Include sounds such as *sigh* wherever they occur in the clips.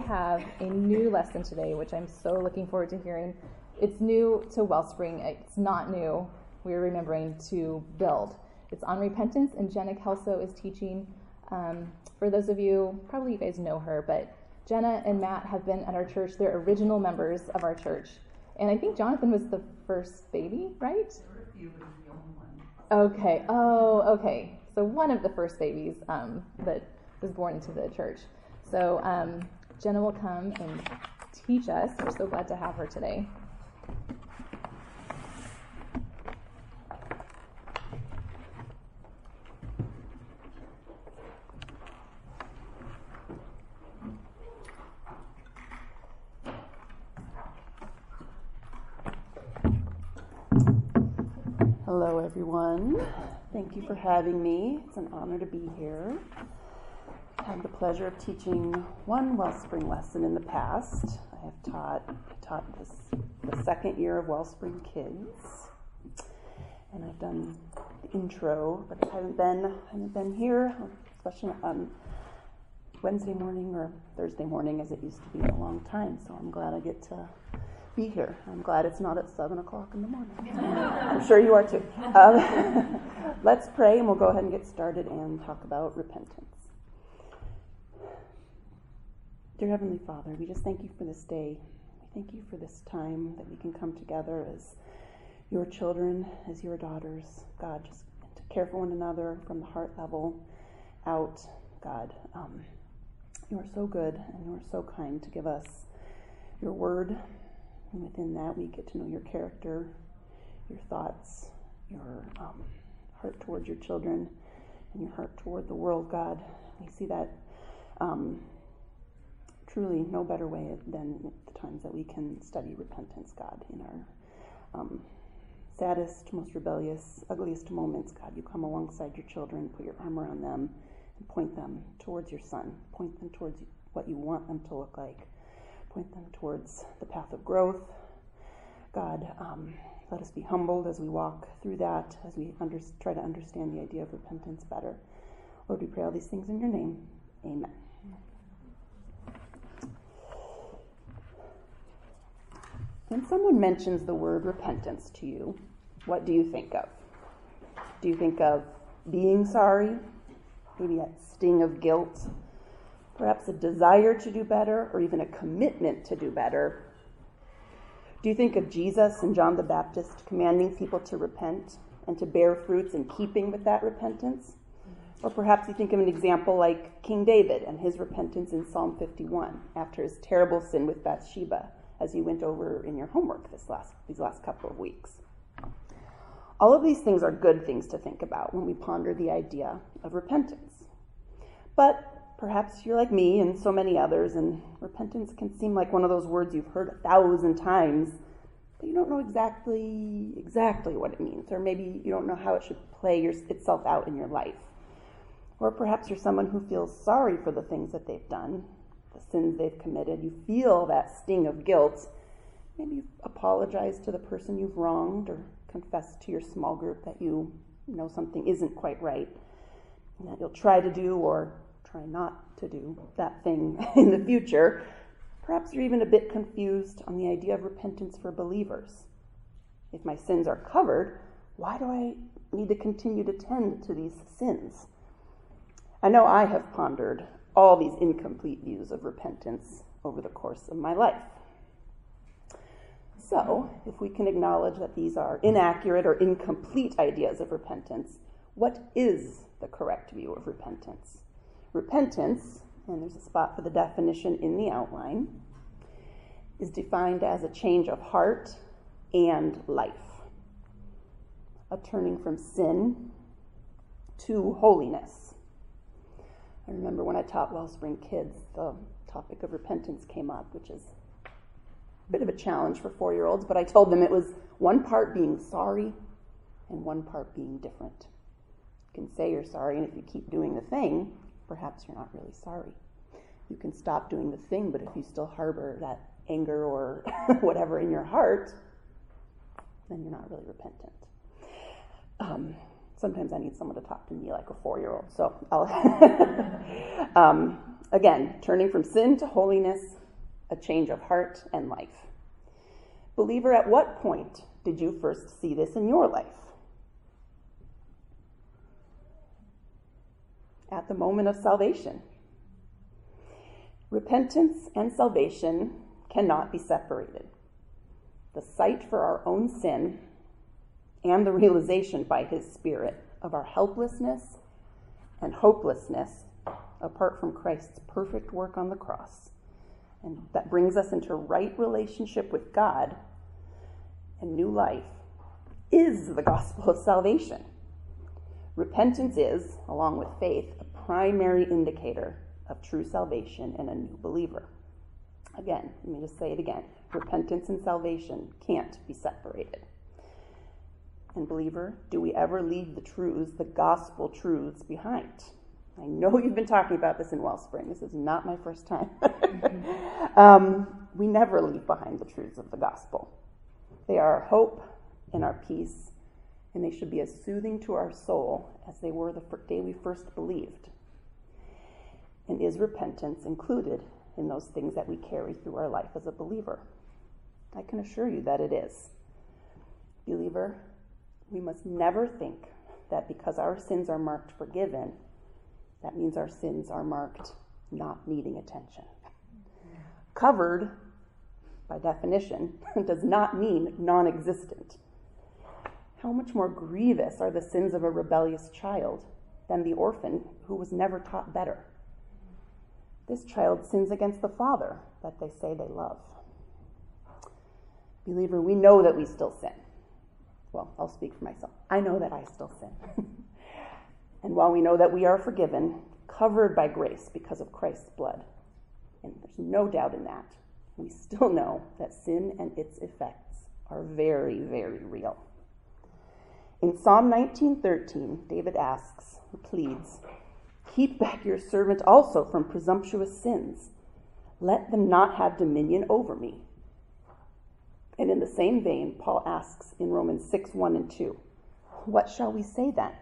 have a new lesson today, which I'm so looking forward to hearing. It's new to Wellspring, it's not new. We're remembering to build. It's on repentance, and Jenna Kelso is teaching. Um, for those of you, probably you guys know her, but Jenna and Matt have been at our church. They're original members of our church. And I think Jonathan was the first baby, right? Okay. Oh, okay. So one of the first babies um, that was born into the church. So um, Jenna will come and teach us. We're so glad to have her today. Hello, everyone. Thank you for having me. It's an honor to be here. Had the pleasure of teaching one Wellspring lesson in the past. I have taught taught this the second year of Wellspring Kids, and I've done the intro, but I haven't been I haven't been here, especially on Wednesday morning or Thursday morning, as it used to be in a long time. So I'm glad I get to be here. I'm glad it's not at 7 o'clock in the morning. *laughs* I'm sure you are too. Um, *laughs* let's pray and we'll go ahead and get started and talk about repentance. Dear Heavenly Father, we just thank you for this day. We thank you for this time that we can come together as your children, as your daughters. God, just to care for one another from the heart level out. God, um, you are so good and you are so kind to give us your word and within that, we get to know your character, your thoughts, your um, heart towards your children, and your heart toward the world, God. We see that um, truly no better way than the times that we can study repentance, God, in our um, saddest, most rebellious, ugliest moments. God, you come alongside your children, put your arm around them, and point them towards your Son. Point them towards what you want them to look like point them towards the path of growth. God, um, let us be humbled as we walk through that, as we under, try to understand the idea of repentance better. Lord, we pray all these things in your name. Amen. When someone mentions the word repentance to you, what do you think of? Do you think of being sorry? Maybe a sting of guilt? perhaps a desire to do better, or even a commitment to do better. Do you think of Jesus and John the Baptist commanding people to repent and to bear fruits in keeping with that repentance? Or perhaps you think of an example like King David and his repentance in Psalm 51 after his terrible sin with Bathsheba, as you went over in your homework this last, these last couple of weeks. All of these things are good things to think about when we ponder the idea of repentance. But Perhaps you're like me and so many others, and repentance can seem like one of those words you've heard a thousand times, but you don't know exactly exactly what it means, or maybe you don't know how it should play your, itself out in your life. Or perhaps you're someone who feels sorry for the things that they've done, sins they've committed. You feel that sting of guilt. Maybe you apologize to the person you've wronged, or confess to your small group that you know something isn't quite right, and that you'll try to do or try not to do that thing *laughs* in the future. Perhaps you're even a bit confused on the idea of repentance for believers. If my sins are covered, why do I need to continue to tend to these sins? I know I have pondered all these incomplete views of repentance over the course of my life. So, if we can acknowledge that these are inaccurate or incomplete ideas of repentance, what is the correct view of repentance? Repentance, and there's a spot for the definition in the outline, is defined as a change of heart and life, a turning from sin to holiness. I remember when I taught Wellspring Kids, the topic of repentance came up, which is a bit of a challenge for four year olds, but I told them it was one part being sorry and one part being different. You can say you're sorry, and if you keep doing the thing, perhaps you're not really sorry. You can stop doing the thing, but if you still harbor that anger or *laughs* whatever in your heart, then you're not really repentant. Um, sometimes I need someone to talk to me like a four year old. So I'll. *laughs* um, again, turning from sin to holiness, a change of heart and life. Believer, at what point did you first see this in your life? At the moment of salvation. Repentance and salvation cannot be separated. The sight for our own sin and the realization by His Spirit of our helplessness and hopelessness apart from Christ's perfect work on the cross. And that brings us into right relationship with God and new life is the gospel of salvation. Repentance is, along with faith, a primary indicator of true salvation in a new believer. Again, let me just say it again repentance and salvation can't be separated. And, believer, do we ever leave the truths, the gospel truths, behind? I know you've been talking about this in Wellspring. This is not my first time. *laughs* um, we never leave behind the truths of the gospel. They are our hope and our peace, and they should be as soothing to our soul as they were the day we first believed. And is repentance included in those things that we carry through our life as a believer? I can assure you that it is. Believer, we must never think that because our sins are marked forgiven, that means our sins are marked not needing attention. Covered, by definition, *laughs* does not mean non existent. How much more grievous are the sins of a rebellious child than the orphan who was never taught better? This child sins against the father that they say they love. Believer, we know that we still sin. Well, I'll speak for myself. I know that I still sin. *laughs* And while we know that we are forgiven, covered by grace because of Christ's blood, and there's no doubt in that, we still know that sin and its effects are very, very real. In Psalm 19:13, David asks, pleads, "Keep back your servant also from presumptuous sins. Let them not have dominion over me." And in the same vein, Paul asks in Romans 6, 1 and 2, What shall we say then?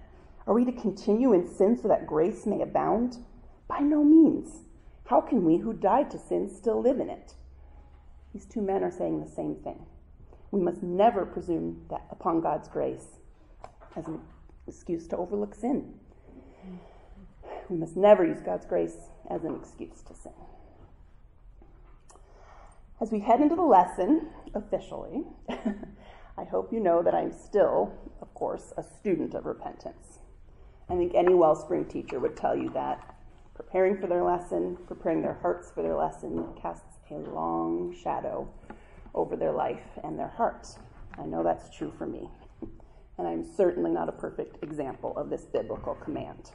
Are we to continue in sin so that grace may abound? By no means. How can we who died to sin still live in it? These two men are saying the same thing. We must never presume that upon God's grace as an excuse to overlook sin. We must never use God's grace as an excuse to sin. As we head into the lesson officially, *laughs* I hope you know that I'm still, of course, a student of repentance. I think any Wellspring teacher would tell you that preparing for their lesson, preparing their hearts for their lesson, casts a long shadow over their life and their hearts. I know that's true for me. And I'm certainly not a perfect example of this biblical command.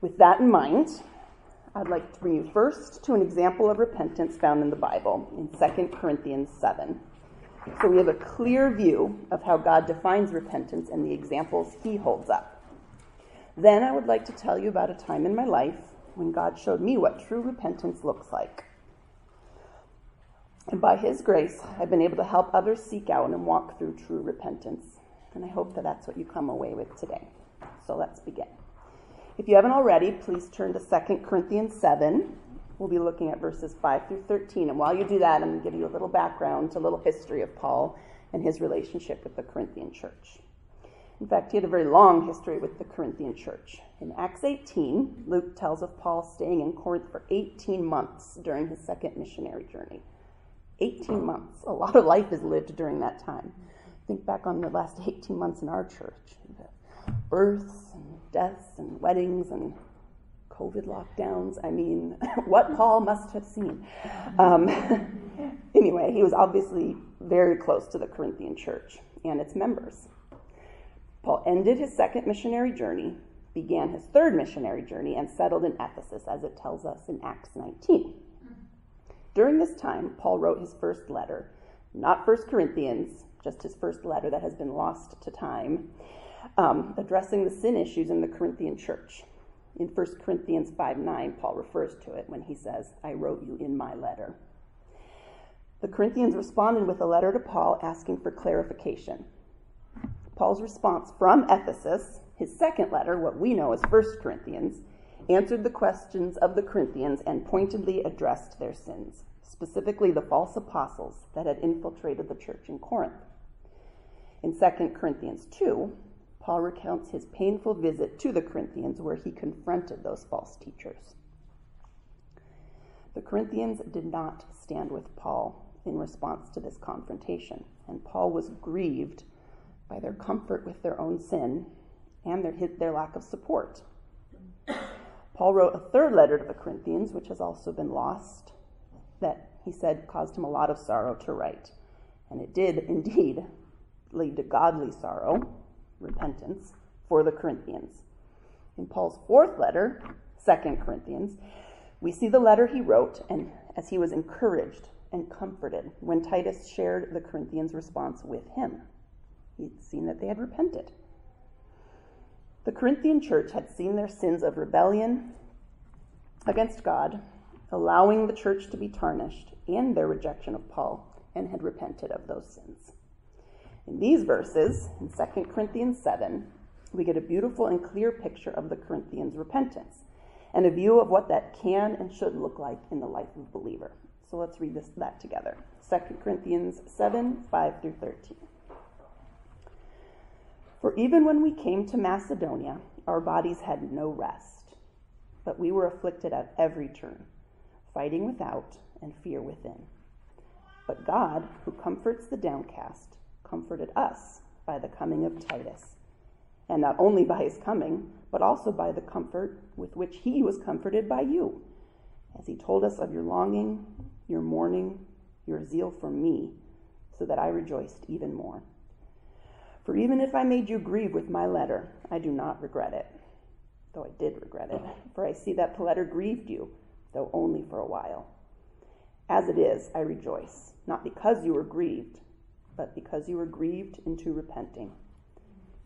With that in mind, I'd like to bring you first to an example of repentance found in the Bible in 2 Corinthians 7. So we have a clear view of how God defines repentance and the examples he holds up. Then I would like to tell you about a time in my life when God showed me what true repentance looks like. And by His grace, I've been able to help others seek out and walk through true repentance. And I hope that that's what you come away with today. So let's begin. If you haven't already, please turn to 2 Corinthians 7. We'll be looking at verses 5 through 13. And while you do that, I'm going to give you a little background, a little history of Paul and his relationship with the Corinthian church. In fact, he had a very long history with the Corinthian church. In Acts 18, Luke tells of Paul staying in Corinth for 18 months during his second missionary journey. 18 months. A lot of life is lived during that time. Think back on the last 18 months in our church births and deaths and weddings and COVID lockdowns. I mean, *laughs* what Paul must have seen. Um, *laughs* anyway, he was obviously very close to the Corinthian church and its members. Paul ended his second missionary journey, began his third missionary journey, and settled in Ephesus, as it tells us in Acts 19. During this time, Paul wrote his first letter, not First Corinthians, just his first letter that has been lost to time, um, addressing the sin issues in the Corinthian church. In 1 Corinthians 5 9, Paul refers to it when he says, I wrote you in my letter. The Corinthians responded with a letter to Paul asking for clarification. Paul's response from Ephesus, his second letter, what we know as 1 Corinthians, answered the questions of the Corinthians and pointedly addressed their sins, specifically the false apostles that had infiltrated the church in Corinth. In 2 Corinthians 2, Paul recounts his painful visit to the Corinthians where he confronted those false teachers. The Corinthians did not stand with Paul in response to this confrontation, and Paul was grieved by their comfort with their own sin and their, their lack of support. Paul wrote a third letter to the Corinthians, which has also been lost, that he said caused him a lot of sorrow to write. And it did indeed lead to godly sorrow, repentance, for the Corinthians. In Paul's fourth letter, 2 Corinthians, we see the letter he wrote and as he was encouraged and comforted when Titus shared the Corinthians' response with him. He'd seen that they had repented. The Corinthian church had seen their sins of rebellion against God, allowing the church to be tarnished, and their rejection of Paul, and had repented of those sins. In these verses, in 2 Corinthians 7, we get a beautiful and clear picture of the Corinthians' repentance and a view of what that can and should look like in the life of a believer. So let's read this, that together. 2 Corinthians 7 5 through 13. For even when we came to Macedonia, our bodies had no rest, but we were afflicted at every turn, fighting without and fear within. But God, who comforts the downcast, comforted us by the coming of Titus, and not only by his coming, but also by the comfort with which he was comforted by you, as he told us of your longing, your mourning, your zeal for me, so that I rejoiced even more. For even if I made you grieve with my letter, I do not regret it, though I did regret it, for I see that the letter grieved you, though only for a while. As it is, I rejoice, not because you were grieved, but because you were grieved into repenting.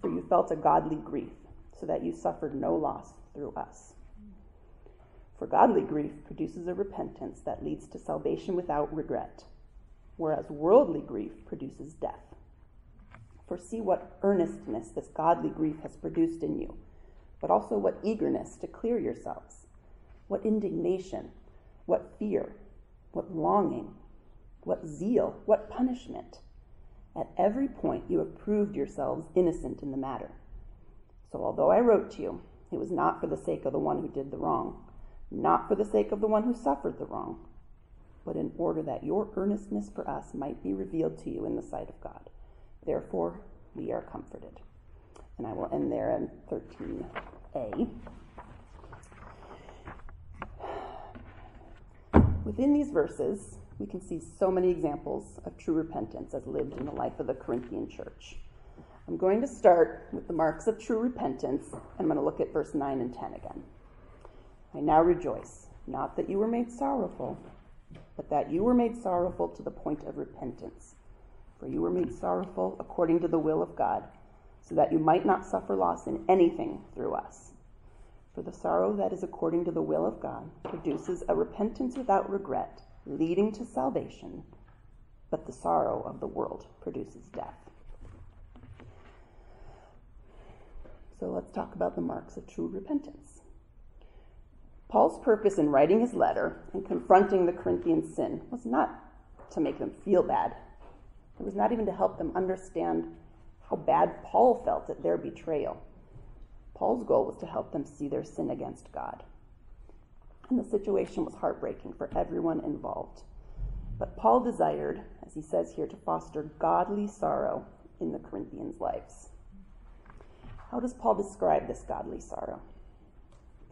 For you felt a godly grief, so that you suffered no loss through us. For godly grief produces a repentance that leads to salvation without regret, whereas worldly grief produces death. For see what earnestness this godly grief has produced in you, but also what eagerness to clear yourselves, what indignation, what fear, what longing, what zeal, what punishment. At every point you have proved yourselves innocent in the matter. So although I wrote to you, it was not for the sake of the one who did the wrong, not for the sake of the one who suffered the wrong, but in order that your earnestness for us might be revealed to you in the sight of God. Therefore, we are comforted. And I will end there in 13a. Within these verses, we can see so many examples of true repentance as lived in the life of the Corinthian church. I'm going to start with the marks of true repentance, and I'm going to look at verse 9 and 10 again. I now rejoice, not that you were made sorrowful, but that you were made sorrowful to the point of repentance. For you were made sorrowful according to the will of God, so that you might not suffer loss in anything through us. For the sorrow that is according to the will of God produces a repentance without regret leading to salvation, but the sorrow of the world produces death. So let's talk about the marks of true repentance. Paul's purpose in writing his letter and confronting the Corinthian sin was not to make them feel bad. It was not even to help them understand how bad Paul felt at their betrayal. Paul's goal was to help them see their sin against God and the situation was heartbreaking for everyone involved. But Paul desired, as he says here, to foster godly sorrow in the Corinthians' lives. How does Paul describe this godly sorrow?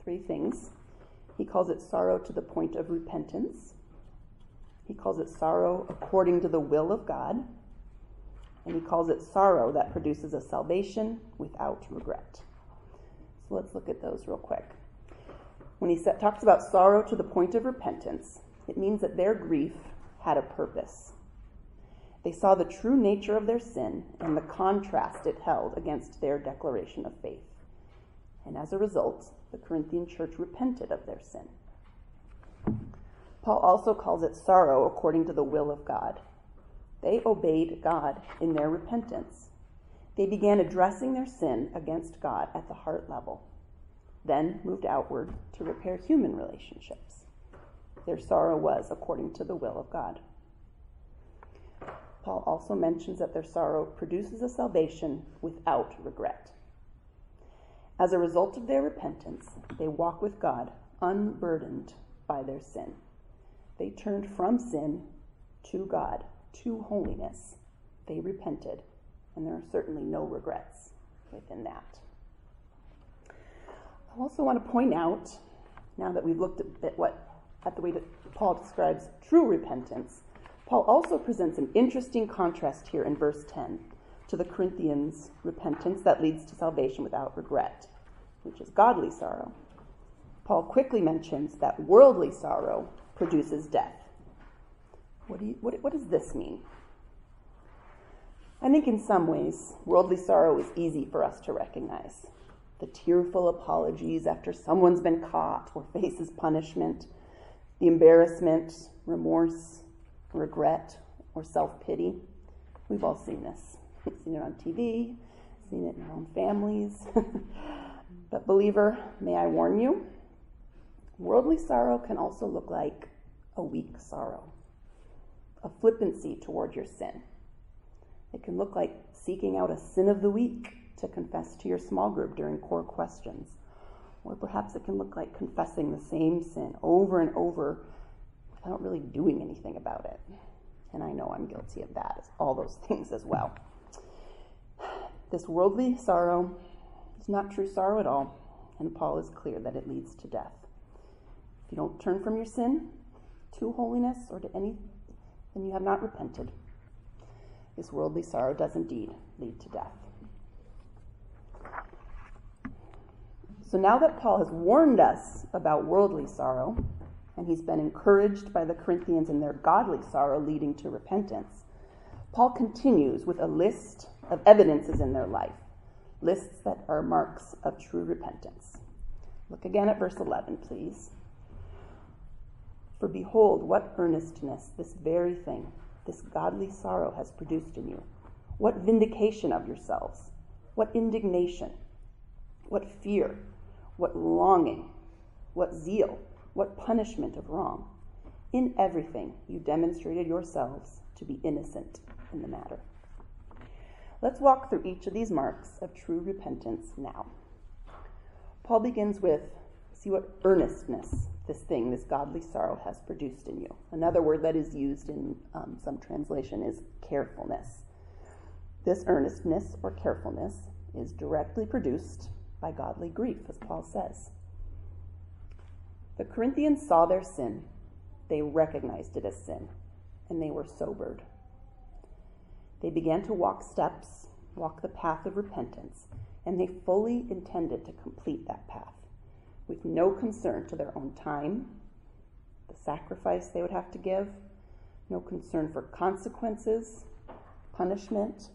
Three things. He calls it sorrow to the point of repentance. He calls it sorrow according to the will of God. And he calls it sorrow that produces a salvation without regret. So let's look at those real quick. When he talks about sorrow to the point of repentance, it means that their grief had a purpose. They saw the true nature of their sin and the contrast it held against their declaration of faith. And as a result, the Corinthian church repented of their sin. Paul also calls it sorrow according to the will of God. They obeyed God in their repentance. They began addressing their sin against God at the heart level, then moved outward to repair human relationships. Their sorrow was according to the will of God. Paul also mentions that their sorrow produces a salvation without regret. As a result of their repentance, they walk with God unburdened by their sin. They turned from sin to God, to holiness. They repented, and there are certainly no regrets within that. I also want to point out, now that we've looked at what at the way that Paul describes true repentance, Paul also presents an interesting contrast here in verse 10 to the Corinthians' repentance that leads to salvation without regret, which is godly sorrow. Paul quickly mentions that worldly sorrow produces death. What, do you, what, what does this mean? I think in some ways, worldly sorrow is easy for us to recognize. The tearful apologies after someone's been caught or faces punishment, the embarrassment, remorse, regret, or self pity. We've all seen this. We've seen it on TV, seen it in our own families. *laughs* but, believer, may I warn you, worldly sorrow can also look like a weak sorrow, a flippancy toward your sin. It can look like seeking out a sin of the week to confess to your small group during core questions or perhaps it can look like confessing the same sin over and over without really doing anything about it. And I know I'm guilty of that, all those *laughs* things as well. This worldly sorrow is not true sorrow at all, and Paul is clear that it leads to death. If you don't turn from your sin to holiness or to any, then you have not repented. This worldly sorrow does indeed lead to death. So now that Paul has warned us about worldly sorrow, and he's been encouraged by the Corinthians in their godly sorrow leading to repentance, Paul continues with a list of evidences in their life, lists that are marks of true repentance. Look again at verse 11, please. For behold, what earnestness this very thing, this godly sorrow, has produced in you. What vindication of yourselves, what indignation, what fear what longing, what zeal, what punishment of wrong. In everything, you demonstrated yourselves to be innocent in the matter. Let's walk through each of these marks of true repentance now. Paul begins with see what earnestness this thing, this godly sorrow, has produced in you. Another word that is used in um, some translation is carefulness. This earnestness or carefulness is directly produced by godly grief, as Paul says. The Corinthians saw their sin, they recognized it as sin, and they were sobered. They began to walk steps, walk the path of repentance, and they fully intended to complete that path with no concern to their own time, the sacrifice they would have to give, no concern for consequences, punishment,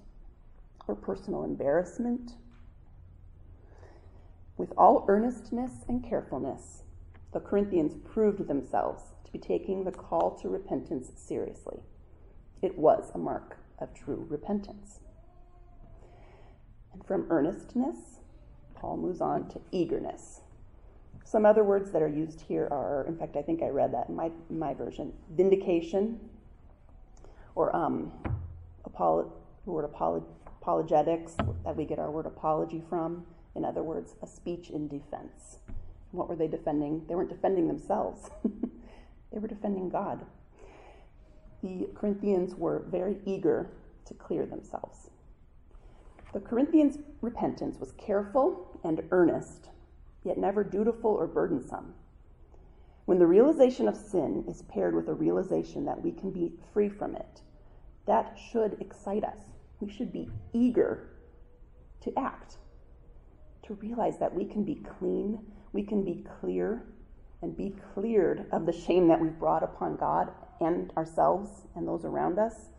or personal embarrassment. With all earnestness and carefulness, the Corinthians proved themselves to be taking the call to repentance seriously. It was a mark of true repentance. And from earnestness, Paul moves on to eagerness. Some other words that are used here are, in fact, I think I read that in my, my version vindication, or um, apolo- word apolo- apologetics, that we get our word apology from, in other words, a speech in defense. What were they defending? They weren't defending themselves, *laughs* they were defending God. The Corinthians were very eager to clear themselves. The Corinthians' repentance was careful and earnest, yet never dutiful or burdensome. When the realization of sin is paired with a realization that we can be free from it, that should excite us. We should be eager to act to realize that we can be clean, we can be clear, and be cleared of the shame that we've brought upon God and ourselves and those around us,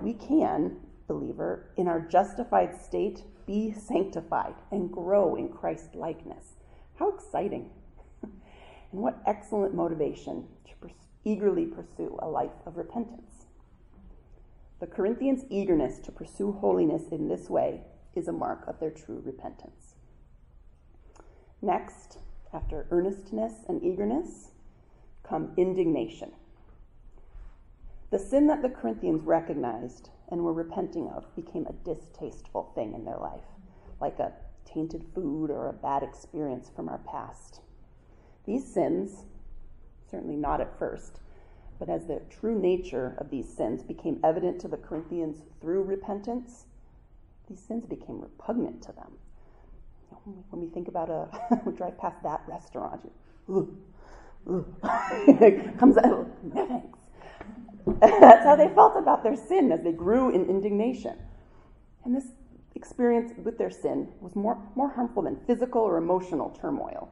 we can, believer, in our justified state, be sanctified and grow in Christ likeness. How exciting! *laughs* and what excellent motivation to pers- eagerly pursue a life of repentance. The Corinthians' eagerness to pursue holiness in this way is a mark of their true repentance. Next, after earnestness and eagerness, come indignation. The sin that the Corinthians recognized and were repenting of became a distasteful thing in their life, like a tainted food or a bad experience from our past. These sins, certainly not at first, but as the true nature of these sins became evident to the Corinthians through repentance, these sins became repugnant to them. When we think about a, *laughs* we drive past that restaurant, ooh, ooh, *laughs* comes out, no thanks. *laughs* That's how they felt about their sin as they grew in indignation. And this experience with their sin was more, more harmful than physical or emotional turmoil.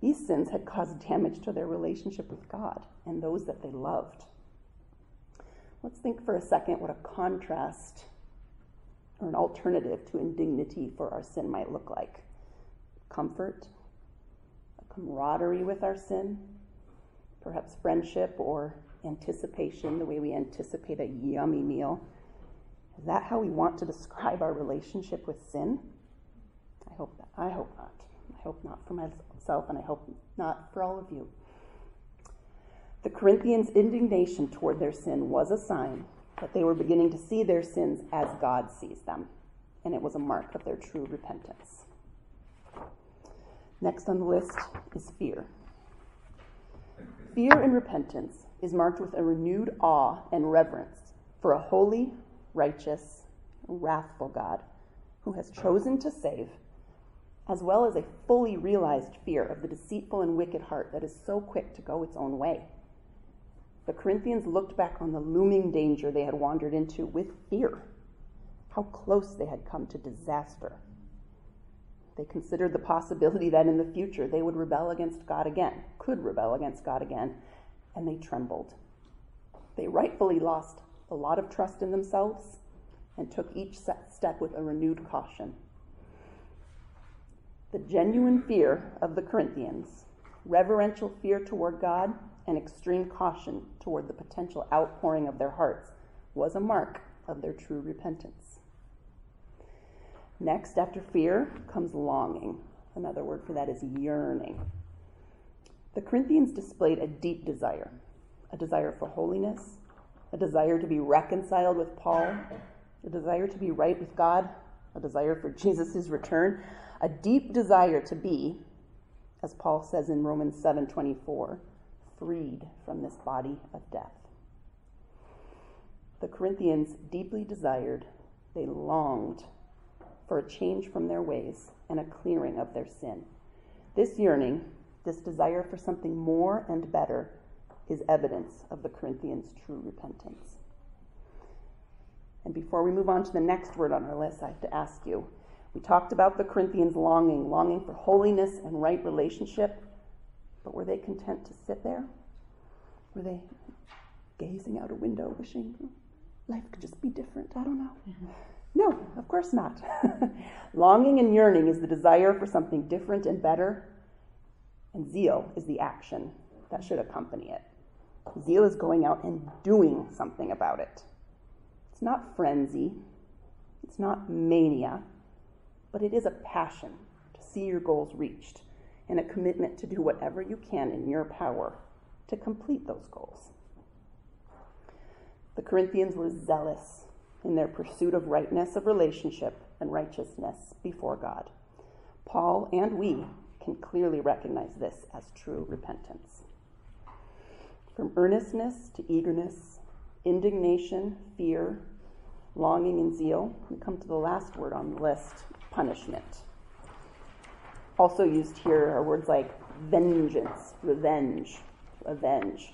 These sins had caused damage to their relationship with God and those that they loved. Let's think for a second what a contrast or an alternative to indignity for our sin might look like comfort, a camaraderie with our sin, perhaps friendship or anticipation, the way we anticipate a yummy meal. Is that how we want to describe our relationship with sin? I hope. I hope not. I hope not for myself, and I hope not for all of you. The Corinthians' indignation toward their sin was a sign that they were beginning to see their sins as God sees them, and it was a mark of their true repentance. Next on the list is fear. Fear and repentance is marked with a renewed awe and reverence for a holy, righteous, wrathful God who has chosen to save, as well as a fully realized fear of the deceitful and wicked heart that is so quick to go its own way. The Corinthians looked back on the looming danger they had wandered into with fear, how close they had come to disaster. They considered the possibility that in the future they would rebel against God again, could rebel against God again, and they trembled. They rightfully lost a lot of trust in themselves and took each step with a renewed caution. The genuine fear of the Corinthians, reverential fear toward God, and extreme caution toward the potential outpouring of their hearts was a mark of their true repentance. Next, after fear, comes longing. Another word for that is yearning. The Corinthians displayed a deep desire a desire for holiness, a desire to be reconciled with Paul, a desire to be right with God, a desire for Jesus' return, a deep desire to be, as Paul says in Romans 7:24, freed from this body of death. The Corinthians deeply desired, they longed for a change from their ways and a clearing of their sin. This yearning this desire for something more and better is evidence of the Corinthians' true repentance. And before we move on to the next word on our list, I have to ask you we talked about the Corinthians longing, longing for holiness and right relationship, but were they content to sit there? Were they gazing out a window, wishing life could just be different? I don't know. Mm-hmm. No, of course not. *laughs* longing and yearning is the desire for something different and better and zeal is the action that should accompany it. Zeal is going out and doing something about it. It's not frenzy, it's not mania, but it is a passion to see your goals reached and a commitment to do whatever you can in your power to complete those goals. The Corinthians were zealous in their pursuit of rightness of relationship and righteousness before God. Paul and we can clearly recognize this as true repentance. From earnestness to eagerness, indignation, fear, longing, and zeal, we come to the last word on the list punishment. Also used here are words like vengeance, revenge, avenge.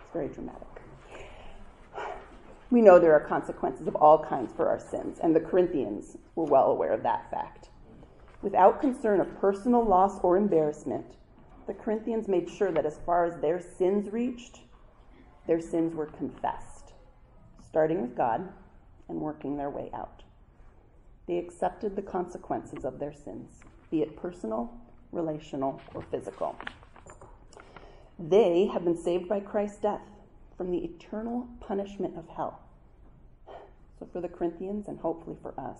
It's very dramatic. We know there are consequences of all kinds for our sins, and the Corinthians were well aware of that fact. Without concern of personal loss or embarrassment, the Corinthians made sure that as far as their sins reached, their sins were confessed, starting with God and working their way out. They accepted the consequences of their sins, be it personal, relational, or physical. They have been saved by Christ's death from the eternal punishment of hell. So, for the Corinthians, and hopefully for us,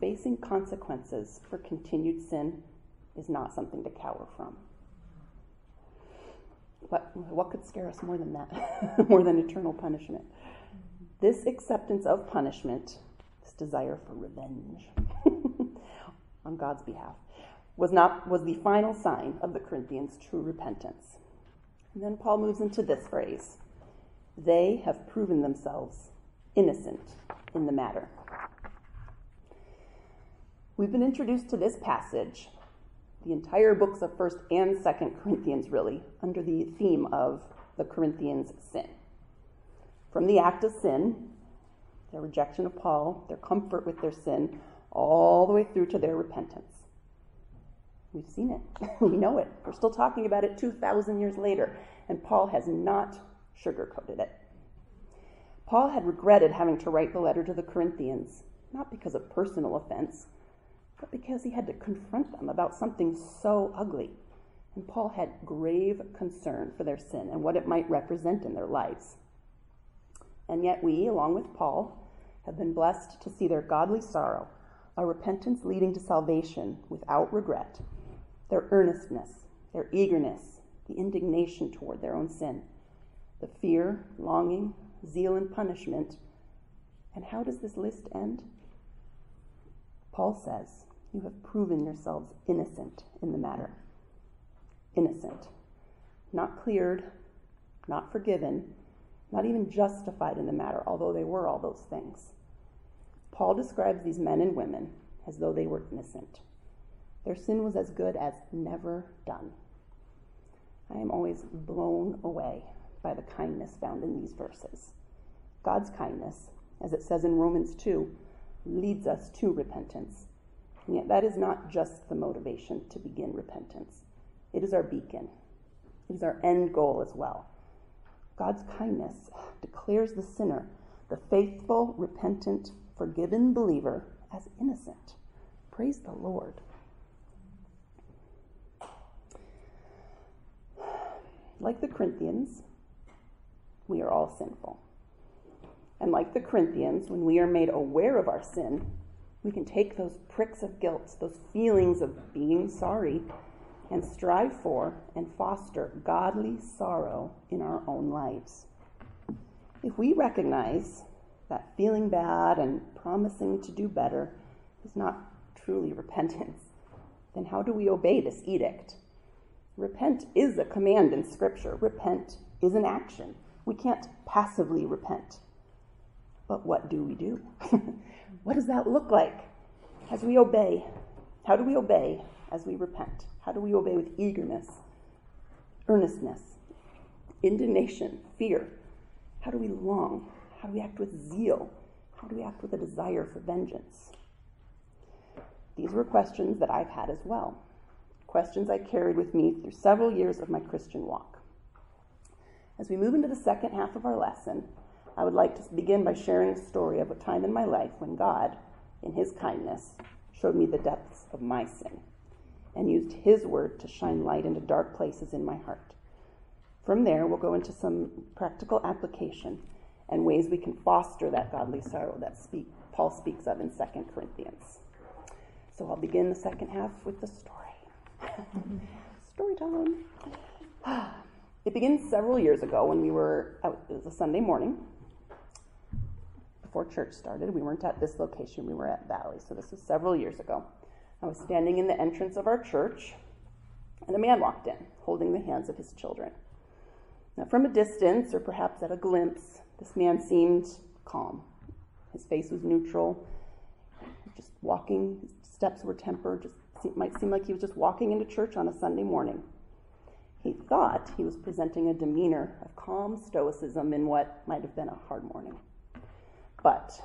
facing consequences for continued sin is not something to cower from. But what could scare us more than that? *laughs* more than eternal punishment? This acceptance of punishment, this desire for revenge *laughs* on God's behalf, was not was the final sign of the Corinthians' true repentance. And then Paul moves into this phrase. They have proven themselves innocent in the matter. We've been introduced to this passage, the entire books of 1st and 2nd Corinthians, really, under the theme of the Corinthians' sin. From the act of sin, their rejection of Paul, their comfort with their sin, all the way through to their repentance. We've seen it. *laughs* we know it. We're still talking about it 2,000 years later, and Paul has not sugarcoated it. Paul had regretted having to write the letter to the Corinthians, not because of personal offense, but because he had to confront them about something so ugly. And Paul had grave concern for their sin and what it might represent in their lives. And yet, we, along with Paul, have been blessed to see their godly sorrow, a repentance leading to salvation without regret, their earnestness, their eagerness, the indignation toward their own sin, the fear, longing, zeal, and punishment. And how does this list end? Paul says, You have proven yourselves innocent in the matter. Innocent. Not cleared, not forgiven, not even justified in the matter, although they were all those things. Paul describes these men and women as though they were innocent. Their sin was as good as never done. I am always blown away by the kindness found in these verses. God's kindness, as it says in Romans 2, leads us to repentance. And yet, that is not just the motivation to begin repentance, it is our beacon, it is our end goal as well. God's kindness declares the sinner, the faithful, repentant, forgiven believer, as innocent. Praise the Lord. Like the Corinthians, we are all sinful. And like the Corinthians, when we are made aware of our sin, we can take those pricks of guilt, those feelings of being sorry, and strive for and foster godly sorrow in our own lives. If we recognize that feeling bad and promising to do better is not truly *laughs* repentance, then how do we obey this edict? Repent is a command in Scripture. Repent is an action. We can't passively repent. But what do we do? *laughs* what does that look like as we obey? How do we obey as we repent? How do we obey with eagerness, earnestness, indignation, fear? How do we long? How do we act with zeal? How do we act with a desire for vengeance? These were questions that I've had as well, questions I carried with me through several years of my Christian walk. As we move into the second half of our lesson, I would like to begin by sharing a story of a time in my life when God, in His kindness, showed me the depths of my sin and used His word to shine light into dark places in my heart. From there, we'll go into some practical application and ways we can foster that godly sorrow that speak, Paul speaks of in 2 Corinthians. So I'll begin the second half with the story. *laughs* story time. *sighs* It begins several years ago when we were out, it was a Sunday morning before church started. We weren't at this location, we were at Valley. So this was several years ago. I was standing in the entrance of our church, and a man walked in, holding the hands of his children. Now, from a distance, or perhaps at a glimpse, this man seemed calm. His face was neutral, just walking, his steps were tempered, just might seem like he was just walking into church on a Sunday morning. He thought he was presenting a demeanor of calm stoicism in what might have been a hard morning. But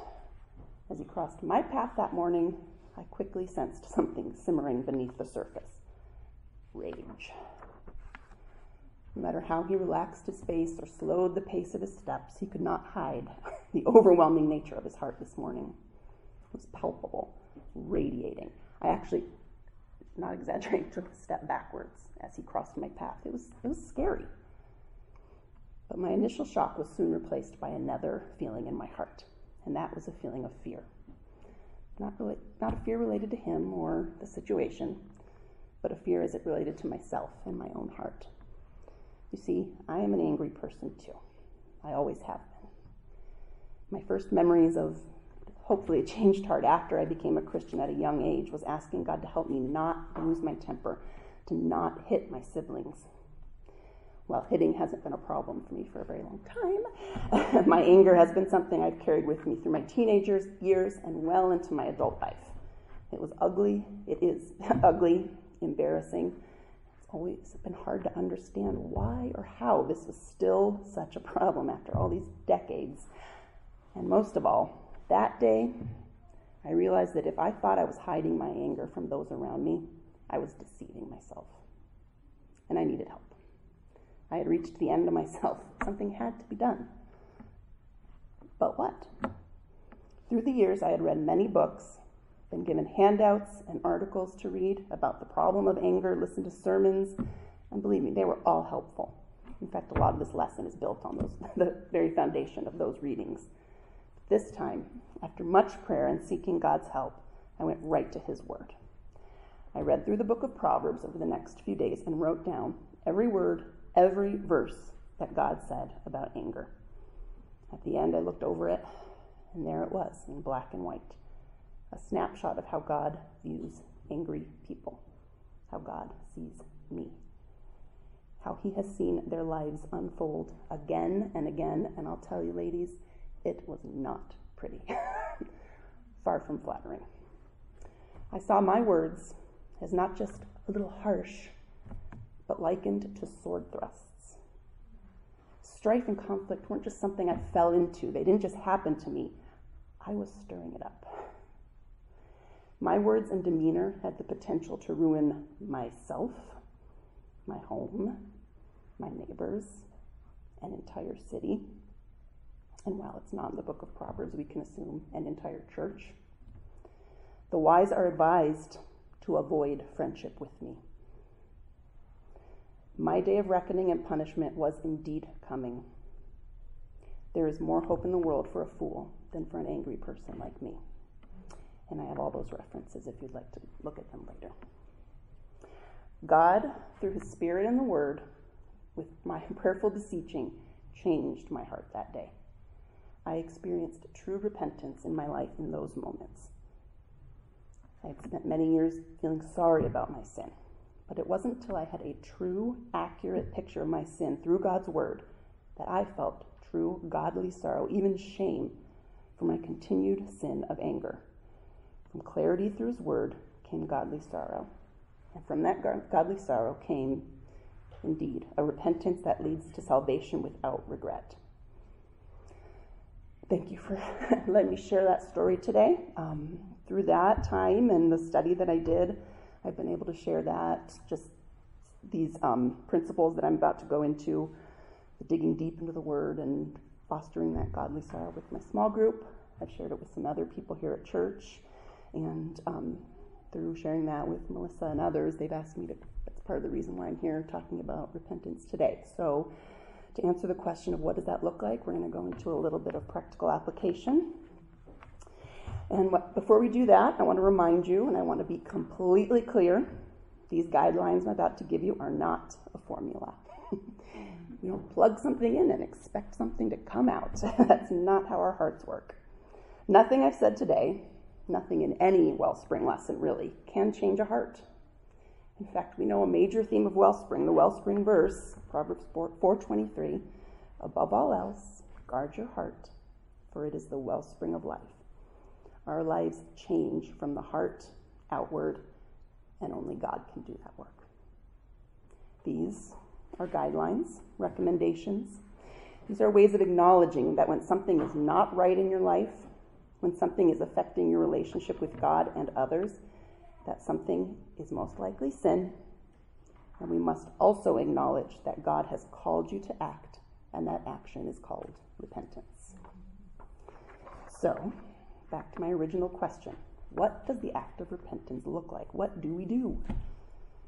as he crossed my path that morning, I quickly sensed something simmering beneath the surface rage. No matter how he relaxed his face or slowed the pace of his steps, he could not hide *laughs* the overwhelming nature of his heart this morning. It was palpable, radiating. I actually, not exaggerating, *laughs* took a step backwards as he crossed my path. It was, it was scary. But my initial shock was soon replaced by another feeling in my heart, and that was a feeling of fear Not, really, not a fear related to him or the situation, but a fear as it related to myself and my own heart. You see, I am an angry person too. I always have been. My first memories of hopefully a changed heart after I became a Christian at a young age was asking God to help me not lose my temper, to not hit my siblings. Well, hitting hasn't been a problem for me for a very long time. *laughs* my anger has been something I've carried with me through my teenagers years and well into my adult life. It was ugly, it is *laughs* ugly, embarrassing. It's always been hard to understand why or how this was still such a problem after all these decades. And most of all, that day, I realized that if I thought I was hiding my anger from those around me, I was deceiving myself. And I needed help. I had reached the end of myself. *laughs* Something had to be done. But what? Through the years, I had read many books, been given handouts and articles to read about the problem of anger, listened to sermons, and believe me, they were all helpful. In fact, a lot of this lesson is built on those, *laughs* the very foundation of those readings. This time, after much prayer and seeking God's help, I went right to His Word. I read through the book of Proverbs over the next few days and wrote down every word, every verse that God said about anger. At the end, I looked over it, and there it was in black and white a snapshot of how God views angry people, how God sees me, how He has seen their lives unfold again and again. And I'll tell you, ladies, it was not pretty, *laughs* far from flattering. I saw my words as not just a little harsh, but likened to sword thrusts. Strife and conflict weren't just something I fell into, they didn't just happen to me. I was stirring it up. My words and demeanor had the potential to ruin myself, my home, my neighbors, an entire city and while it's not in the book of Proverbs, we can assume an entire church. The wise are advised to avoid friendship with me. My day of reckoning and punishment was indeed coming. There is more hope in the world for a fool than for an angry person like me. And I have all those references if you'd like to look at them later. God, through his Spirit and the Word, with my *laughs* prayerful beseeching, changed my heart that day. I experienced true repentance in my life in those moments. I had spent many years feeling sorry about my sin, but it wasn't until I had a true, accurate picture of my sin through God's Word that I felt true godly sorrow, even shame, for my continued sin of anger. From clarity through His Word came godly sorrow. And from that godly sorrow came, indeed, a repentance that leads to salvation without regret thank you for *laughs* letting me share that story today. Um, through that time and the study that I did, I've been able to share that, just these um, principles that I'm about to go into, digging deep into the Word and fostering that godly sorrow with my small group. I've shared it with some other people here at church, and um, through sharing that with Melissa and others, they've asked me to. That's part of the reason why I'm here talking about repentance today. So to answer the question of what does that look like, we're going to go into a little bit of practical application. And what, before we do that, I want to remind you, and I want to be completely clear these guidelines I'm about to give you are not a formula. *laughs* you don't plug something in and expect something to come out. *laughs* That's not how our hearts work. Nothing I've said today, nothing in any Wellspring lesson really, can change a heart. In fact, we know a major theme of Wellspring, the Wellspring verse, Proverbs 4:23, above all else, guard your heart, for it is the wellspring of life. Our lives change from the heart outward, and only God can do that work. These are guidelines, recommendations. These are ways of acknowledging that when something is not right in your life, when something is affecting your relationship with God and others, that something is most likely sin, and we must also acknowledge that God has called you to act, and that action is called repentance. So, back to my original question What does the act of repentance look like? What do we do? I'm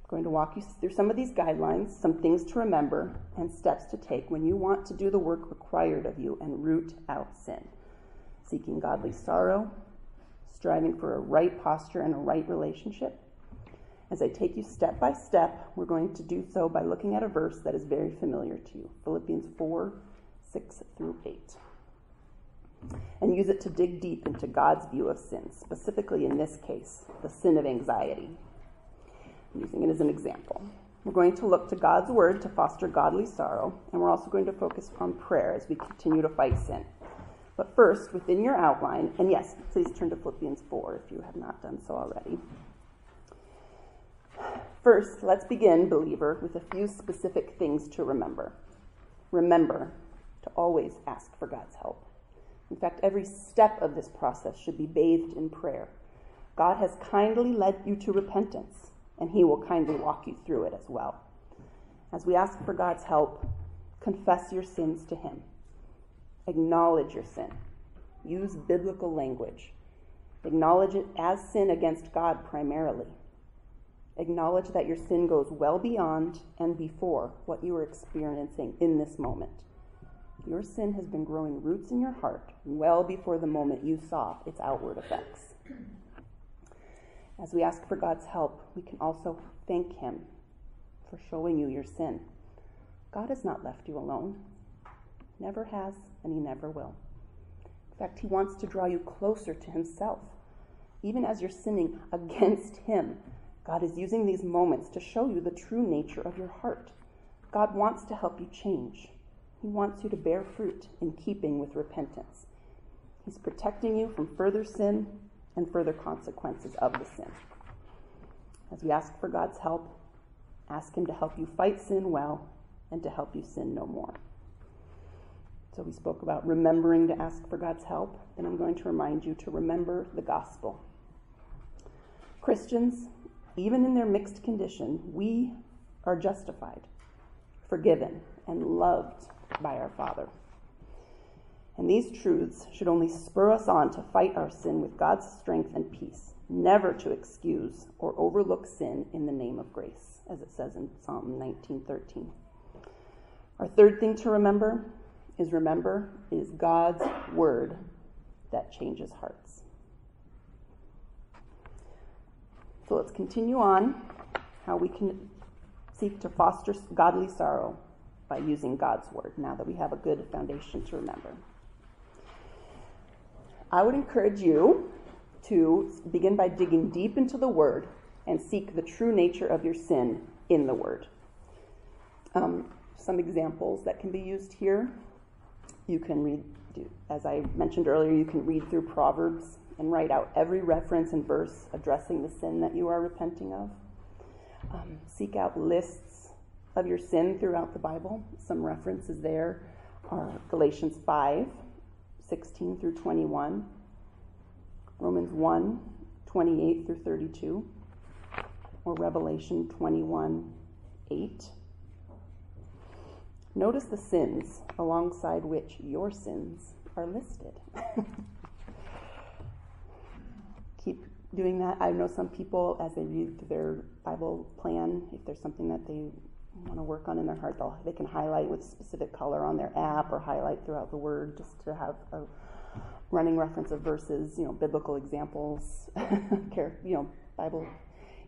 going to walk you through some of these guidelines, some things to remember, and steps to take when you want to do the work required of you and root out sin. Seeking godly sorrow, striving for a right posture and a right relationship. As I take you step by step, we're going to do so by looking at a verse that is very familiar to you Philippians 4 6 through 8. And use it to dig deep into God's view of sin, specifically in this case, the sin of anxiety. I'm using it as an example. We're going to look to God's word to foster godly sorrow, and we're also going to focus on prayer as we continue to fight sin. But first, within your outline, and yes, please turn to Philippians 4 if you have not done so already. First, let's begin, believer, with a few specific things to remember. Remember to always ask for God's help. In fact, every step of this process should be bathed in prayer. God has kindly led you to repentance, and He will kindly walk you through it as well. As we ask for God's help, confess your sins to Him. Acknowledge your sin. Use biblical language. Acknowledge it as sin against God primarily. Acknowledge that your sin goes well beyond and before what you are experiencing in this moment. Your sin has been growing roots in your heart well before the moment you saw its outward effects. As we ask for God's help, we can also thank Him for showing you your sin. God has not left you alone, never has, and He never will. In fact, He wants to draw you closer to Himself. Even as you're sinning against Him, God is using these moments to show you the true nature of your heart. God wants to help you change. He wants you to bear fruit in keeping with repentance. He's protecting you from further sin and further consequences of the sin. As we ask for God's help, ask Him to help you fight sin well and to help you sin no more. So we spoke about remembering to ask for God's help, and I'm going to remind you to remember the gospel. Christians, even in their mixed condition, we are justified, forgiven, and loved by our Father. And these truths should only spur us on to fight our sin with God's strength and peace, never to excuse or overlook sin in the name of grace, as it says in Psalm 19:13. Our third thing to remember is remember it is God's word that changes hearts. So let's continue on how we can seek to foster godly sorrow by using God's Word now that we have a good foundation to remember. I would encourage you to begin by digging deep into the Word and seek the true nature of your sin in the Word. Um, some examples that can be used here. You can read, as I mentioned earlier, you can read through Proverbs and write out every reference and verse addressing the sin that you are repenting of. Um, seek out lists of your sin throughout the Bible. Some references there are Galatians 5, 16 through 21, Romans 1, 28 through 32, or Revelation 21, 8. Notice the sins alongside which your sins are listed. *laughs* Keep doing that. I know some people, as they read their Bible plan, if there's something that they want to work on in their heart, they can highlight with specific color on their app or highlight throughout the word just to have a running reference of verses, you know, biblical examples, *laughs* you know, Bible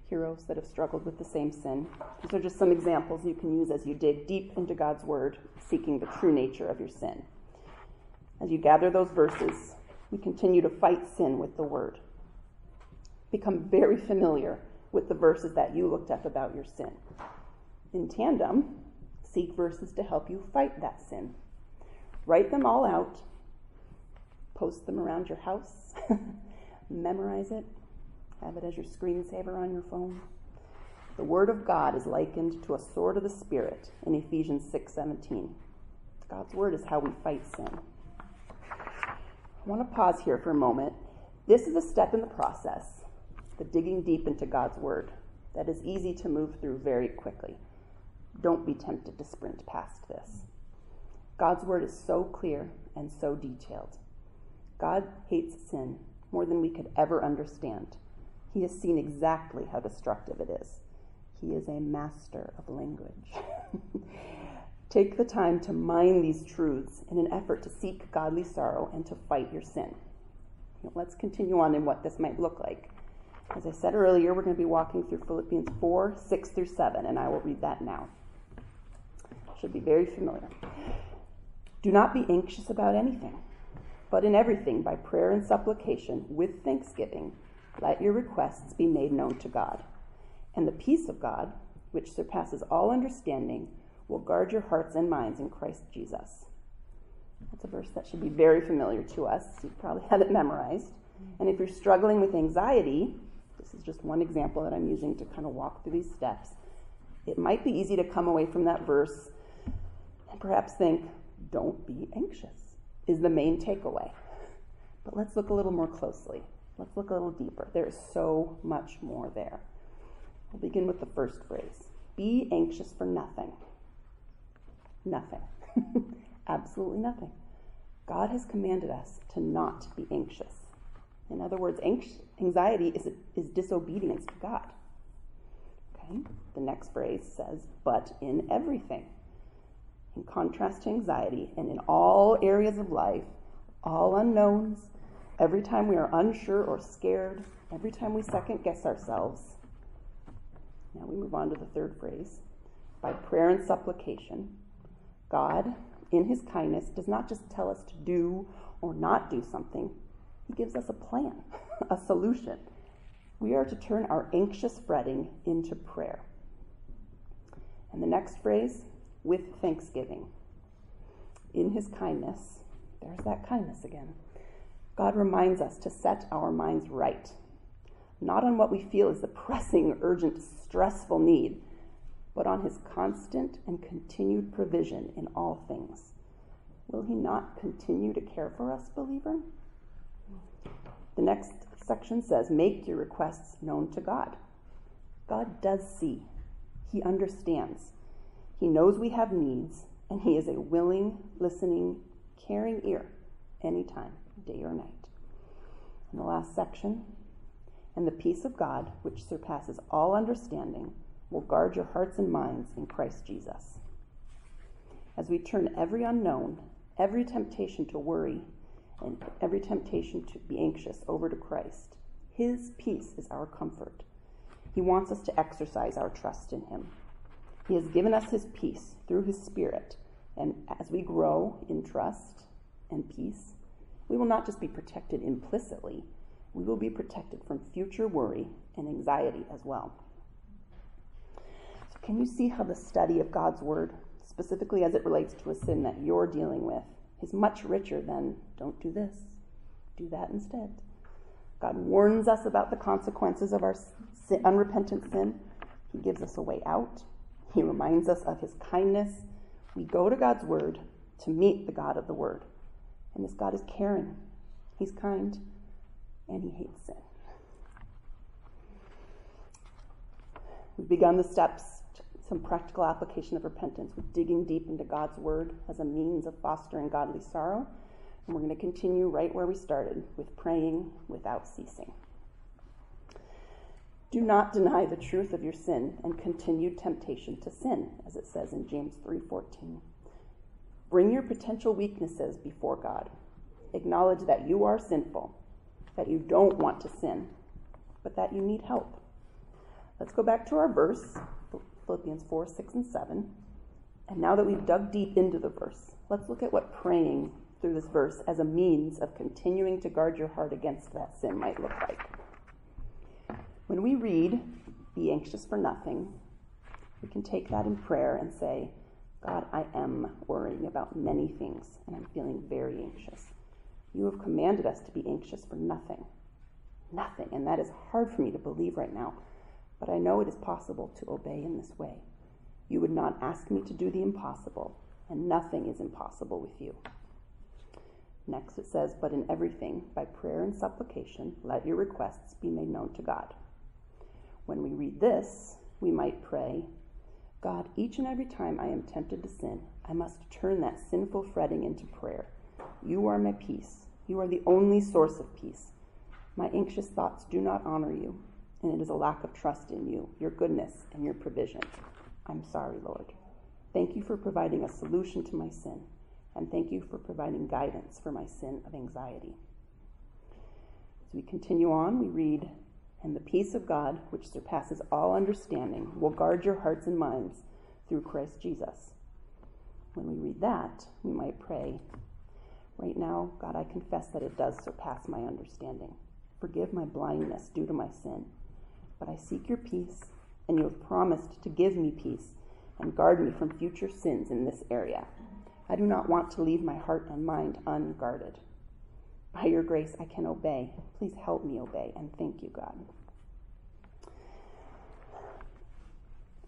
heroes that have struggled with the same sin. These are just some examples you can use as you dig deep into God's word, seeking the true nature of your sin. As you gather those verses, we continue to fight sin with the word. Become very familiar with the verses that you looked up about your sin. In tandem, seek verses to help you fight that sin. Write them all out, post them around your house, *laughs* memorize it, have it as your screensaver on your phone. The word of God is likened to a sword of the spirit in Ephesians 6:17. God's word is how we fight sin. I want to pause here for a moment. This is a step in the process, the digging deep into God's word, that is easy to move through very quickly. Don't be tempted to sprint past this. God's word is so clear and so detailed. God hates sin more than we could ever understand. He has seen exactly how destructive it is. He is a master of language. *laughs* Take the time to mine these truths in an effort to seek godly sorrow and to fight your sin. Let's continue on in what this might look like. As I said earlier, we're going to be walking through Philippians 4, 6 through 7, and I will read that now. Should be very familiar. Do not be anxious about anything, but in everything, by prayer and supplication, with thanksgiving, let your requests be made known to God. And the peace of God, which surpasses all understanding, will guard your hearts and minds in Christ Jesus. That's a verse that should be very familiar to us. You probably have it memorized. And if you're struggling with anxiety, this is just one example that I'm using to kind of walk through these steps. It might be easy to come away from that verse and perhaps think, don't be anxious, is the main takeaway. But let's look a little more closely. Let's look a little deeper. There is so much more there. We'll begin with the first phrase Be anxious for nothing. Nothing. *laughs* Absolutely nothing. God has commanded us to not be anxious. In other words, anxiety is, is disobedience to God. Okay? The next phrase says, but in everything. In contrast to anxiety, and in all areas of life, all unknowns, every time we are unsure or scared, every time we second guess ourselves. Now we move on to the third phrase. By prayer and supplication, God, in his kindness, does not just tell us to do or not do something, he gives us a plan, *laughs* a solution. We are to turn our anxious fretting into prayer. And the next phrase, with thanksgiving. In his kindness, there's that kindness again. God reminds us to set our minds right, not on what we feel is the pressing, urgent, stressful need, but on his constant and continued provision in all things. Will he not continue to care for us, believer? The next section says, Make your requests known to God. God does see, He understands, He knows we have needs, and He is a willing, listening, caring ear anytime, day or night. In the last section, and the peace of God, which surpasses all understanding, will guard your hearts and minds in Christ Jesus. As we turn every unknown, every temptation to worry, and every temptation to be anxious over to Christ. His peace is our comfort. He wants us to exercise our trust in Him. He has given us His peace through His Spirit, and as we grow in trust and peace, we will not just be protected implicitly, we will be protected from future worry and anxiety as well. So, can you see how the study of God's Word, specifically as it relates to a sin that you're dealing with, is much richer than don't do this, do that instead. God warns us about the consequences of our sin, unrepentant sin. He gives us a way out. He reminds us of his kindness. We go to God's word to meet the God of the word. And this God is caring, he's kind, and he hates sin. We've begun the steps some practical application of repentance with digging deep into God's Word as a means of fostering godly sorrow. And we're going to continue right where we started with praying without ceasing. Do not deny the truth of your sin and continued temptation to sin, as it says in James 3:14. Bring your potential weaknesses before God. Acknowledge that you are sinful, that you don't want to sin, but that you need help. Let's go back to our verse Philippians 4, 6, and 7. And now that we've dug deep into the verse, let's look at what praying through this verse as a means of continuing to guard your heart against that sin might look like. When we read, Be anxious for nothing, we can take that in prayer and say, God, I am worrying about many things, and I'm feeling very anxious. You have commanded us to be anxious for nothing. Nothing. And that is hard for me to believe right now but I know it is possible to obey in this way. You would not ask me to do the impossible, and nothing is impossible with you. Next it says, But in everything, by prayer and supplication, let your requests be made known to God. When we read this, we might pray, God, each and every time I am tempted to sin, I must turn that sinful fretting into prayer. You are my peace. You are the only source of peace. My anxious thoughts do not honor you and it is a lack of trust in you, your goodness, and your provision. I'm sorry, Lord. Thank you for providing a solution to my sin, and thank you for providing guidance for my sin of anxiety. As we continue on, we read, And the peace of God, which surpasses all understanding, will guard your hearts and minds through Christ Jesus. When we read that, we might pray, Right now, God, I confess that it does surpass my understanding. Forgive my blindness due to my sin. But I seek your peace, and you have promised to give me peace and guard me from future sins in this area. I do not want to leave my heart and mind unguarded. By your grace, I can obey. Please help me obey, and thank you, God.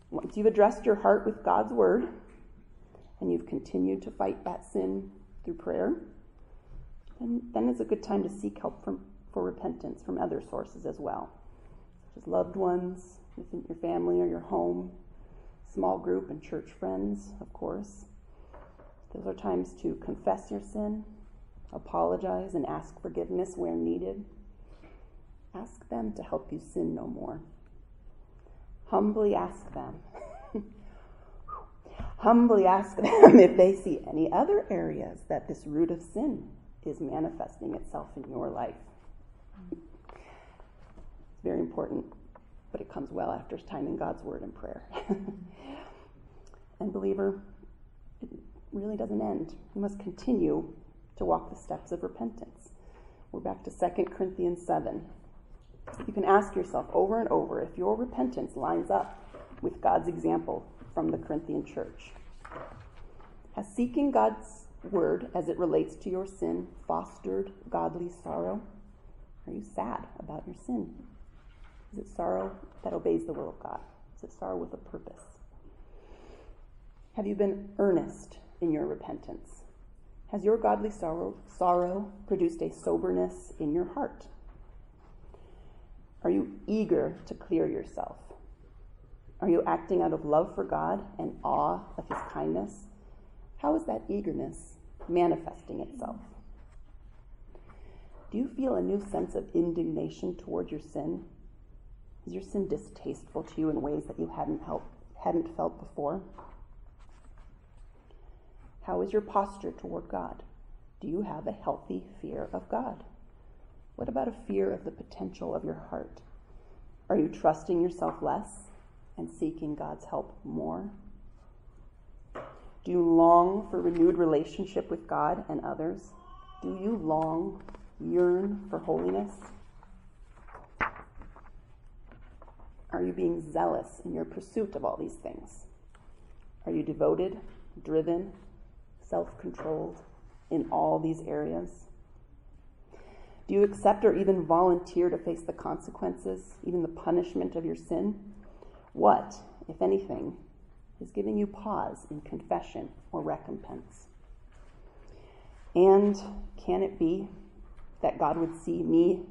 Once you've addressed your heart with God's word, and you've continued to fight that sin through prayer, then, then is a good time to seek help from, for repentance from other sources as well, such as loved ones within your family or your home, small group and church friends, of course. Those are times to confess your sin, apologize, and ask forgiveness where needed. Ask them to help you sin no more. Humbly ask them. *laughs* Humbly ask them if they see any other areas that this root of sin is manifesting itself in your life. It's very important, but it comes well after time in God's Word and prayer. *laughs* and, believer, it really doesn't end. You must continue to walk the steps of repentance. We're back to 2 Corinthians 7. You can ask yourself over and over if your repentance lines up with God's example from the Corinthian church. Has seeking God's word as it relates to your sin fostered godly sorrow? Are you sad about your sin? Is it sorrow that obeys the will of God? Is it sorrow with a purpose? Have you been earnest in your repentance? Has your godly sorrow, sorrow produced a soberness in your heart? Are you eager to clear yourself? Are you acting out of love for God and awe of His kindness? How is that eagerness manifesting itself? Do you feel a new sense of indignation toward your sin? Is your sin distasteful to you in ways that you hadn't, hadn't felt before? How is your posture toward God? Do you have a healthy fear of God? What about a fear of the potential of your heart? Are you trusting yourself less and seeking God's help more? Do you long for renewed relationship with God and others? Do you long, yearn for holiness? Are you being zealous in your pursuit of all these things? Are you devoted, driven, self controlled in all these areas? Do you accept or even volunteer to face the consequences, even the punishment of your sin? What, if anything, is giving you pause in confession or recompense. And can it be that God would see me,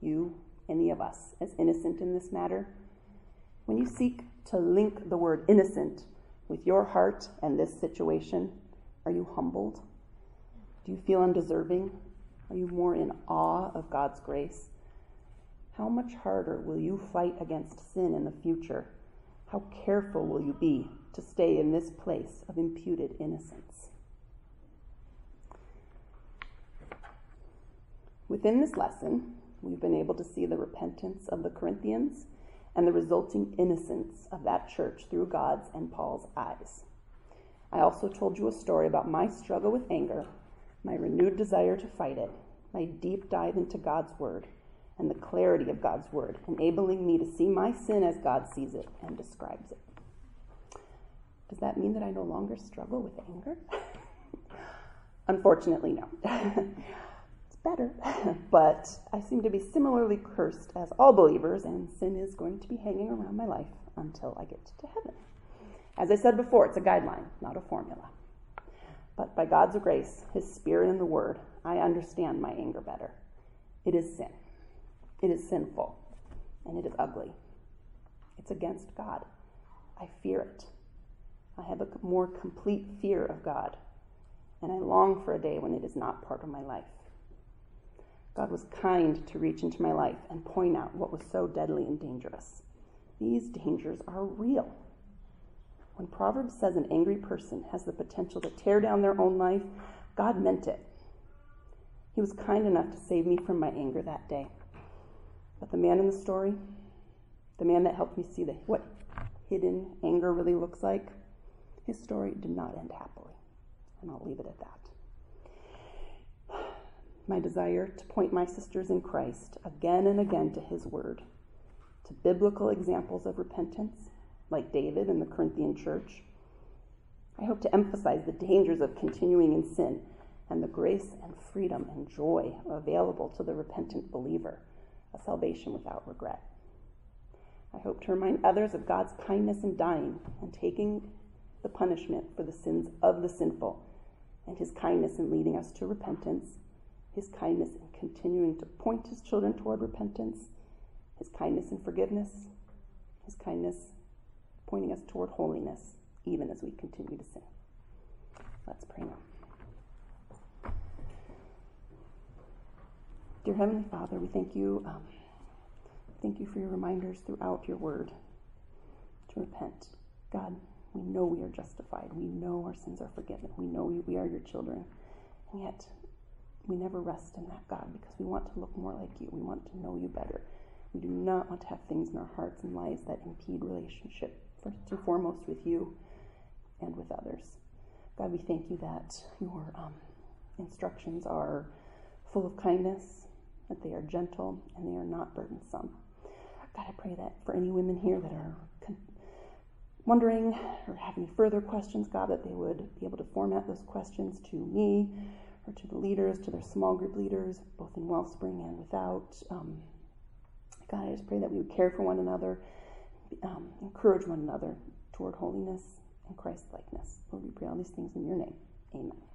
you, any of us, as innocent in this matter? When you seek to link the word innocent with your heart and this situation, are you humbled? Do you feel undeserving? Are you more in awe of God's grace? How much harder will you fight against sin in the future? How careful will you be to stay in this place of imputed innocence. Within this lesson, we've been able to see the repentance of the Corinthians and the resulting innocence of that church through God's and Paul's eyes. I also told you a story about my struggle with anger, my renewed desire to fight it, my deep dive into God's Word, and the clarity of God's Word, enabling me to see my sin as God sees it and describes it. Does that mean that I no longer struggle with anger? *laughs* Unfortunately, no. *laughs* it's better. *laughs* but I seem to be similarly cursed as all believers, and sin is going to be hanging around my life until I get to heaven. As I said before, it's a guideline, not a formula. But by God's grace, His Spirit and the Word, I understand my anger better. It is sin. It is sinful. And it is ugly. It's against God. I fear it. I have a more complete fear of God, and I long for a day when it is not part of my life. God was kind to reach into my life and point out what was so deadly and dangerous. These dangers are real. When Proverbs says an angry person has the potential to tear down their own life, God meant it. He was kind enough to save me from my anger that day But the man in the story, the man that helped me see the, what hidden anger really looks like, his story did not end happily. And I'll leave it at that. My desire to point my sisters in Christ again and again to his word, to biblical examples of repentance, like David in the Corinthian church. I hope to emphasize the dangers of continuing in sin and the grace and freedom and joy available to the repentant believer, a salvation without regret. I hope to remind others of God's kindness in dying and taking the punishment for the sins of the sinful, and his kindness in leading us to repentance, his kindness in continuing to point his children toward repentance, his kindness in forgiveness, his kindness pointing us toward holiness, even as we continue to sin. Let's pray now. Dear Heavenly Father, we thank you. Um, thank you for your reminders throughout your word to repent. God, we know we are justified. We know our sins are forgiven. We know we are your children. And yet, we never rest in that, God, because we want to look more like you. We want to know you better. We do not want to have things in our hearts and lives that impede relationship, first and foremost with you and with others. God, we thank you that your um, instructions are full of kindness, that they are gentle, and they are not burdensome. God, I pray that for any women here that are con- wondering or have any further questions, God, that they would be able to format those questions to me or to the leaders, to their small group leaders, both in Wellspring and without. Um, God, I just pray that we would care for one another, um, encourage one another toward holiness and Christ likeness. Lord, we pray all these things in your name. Amen.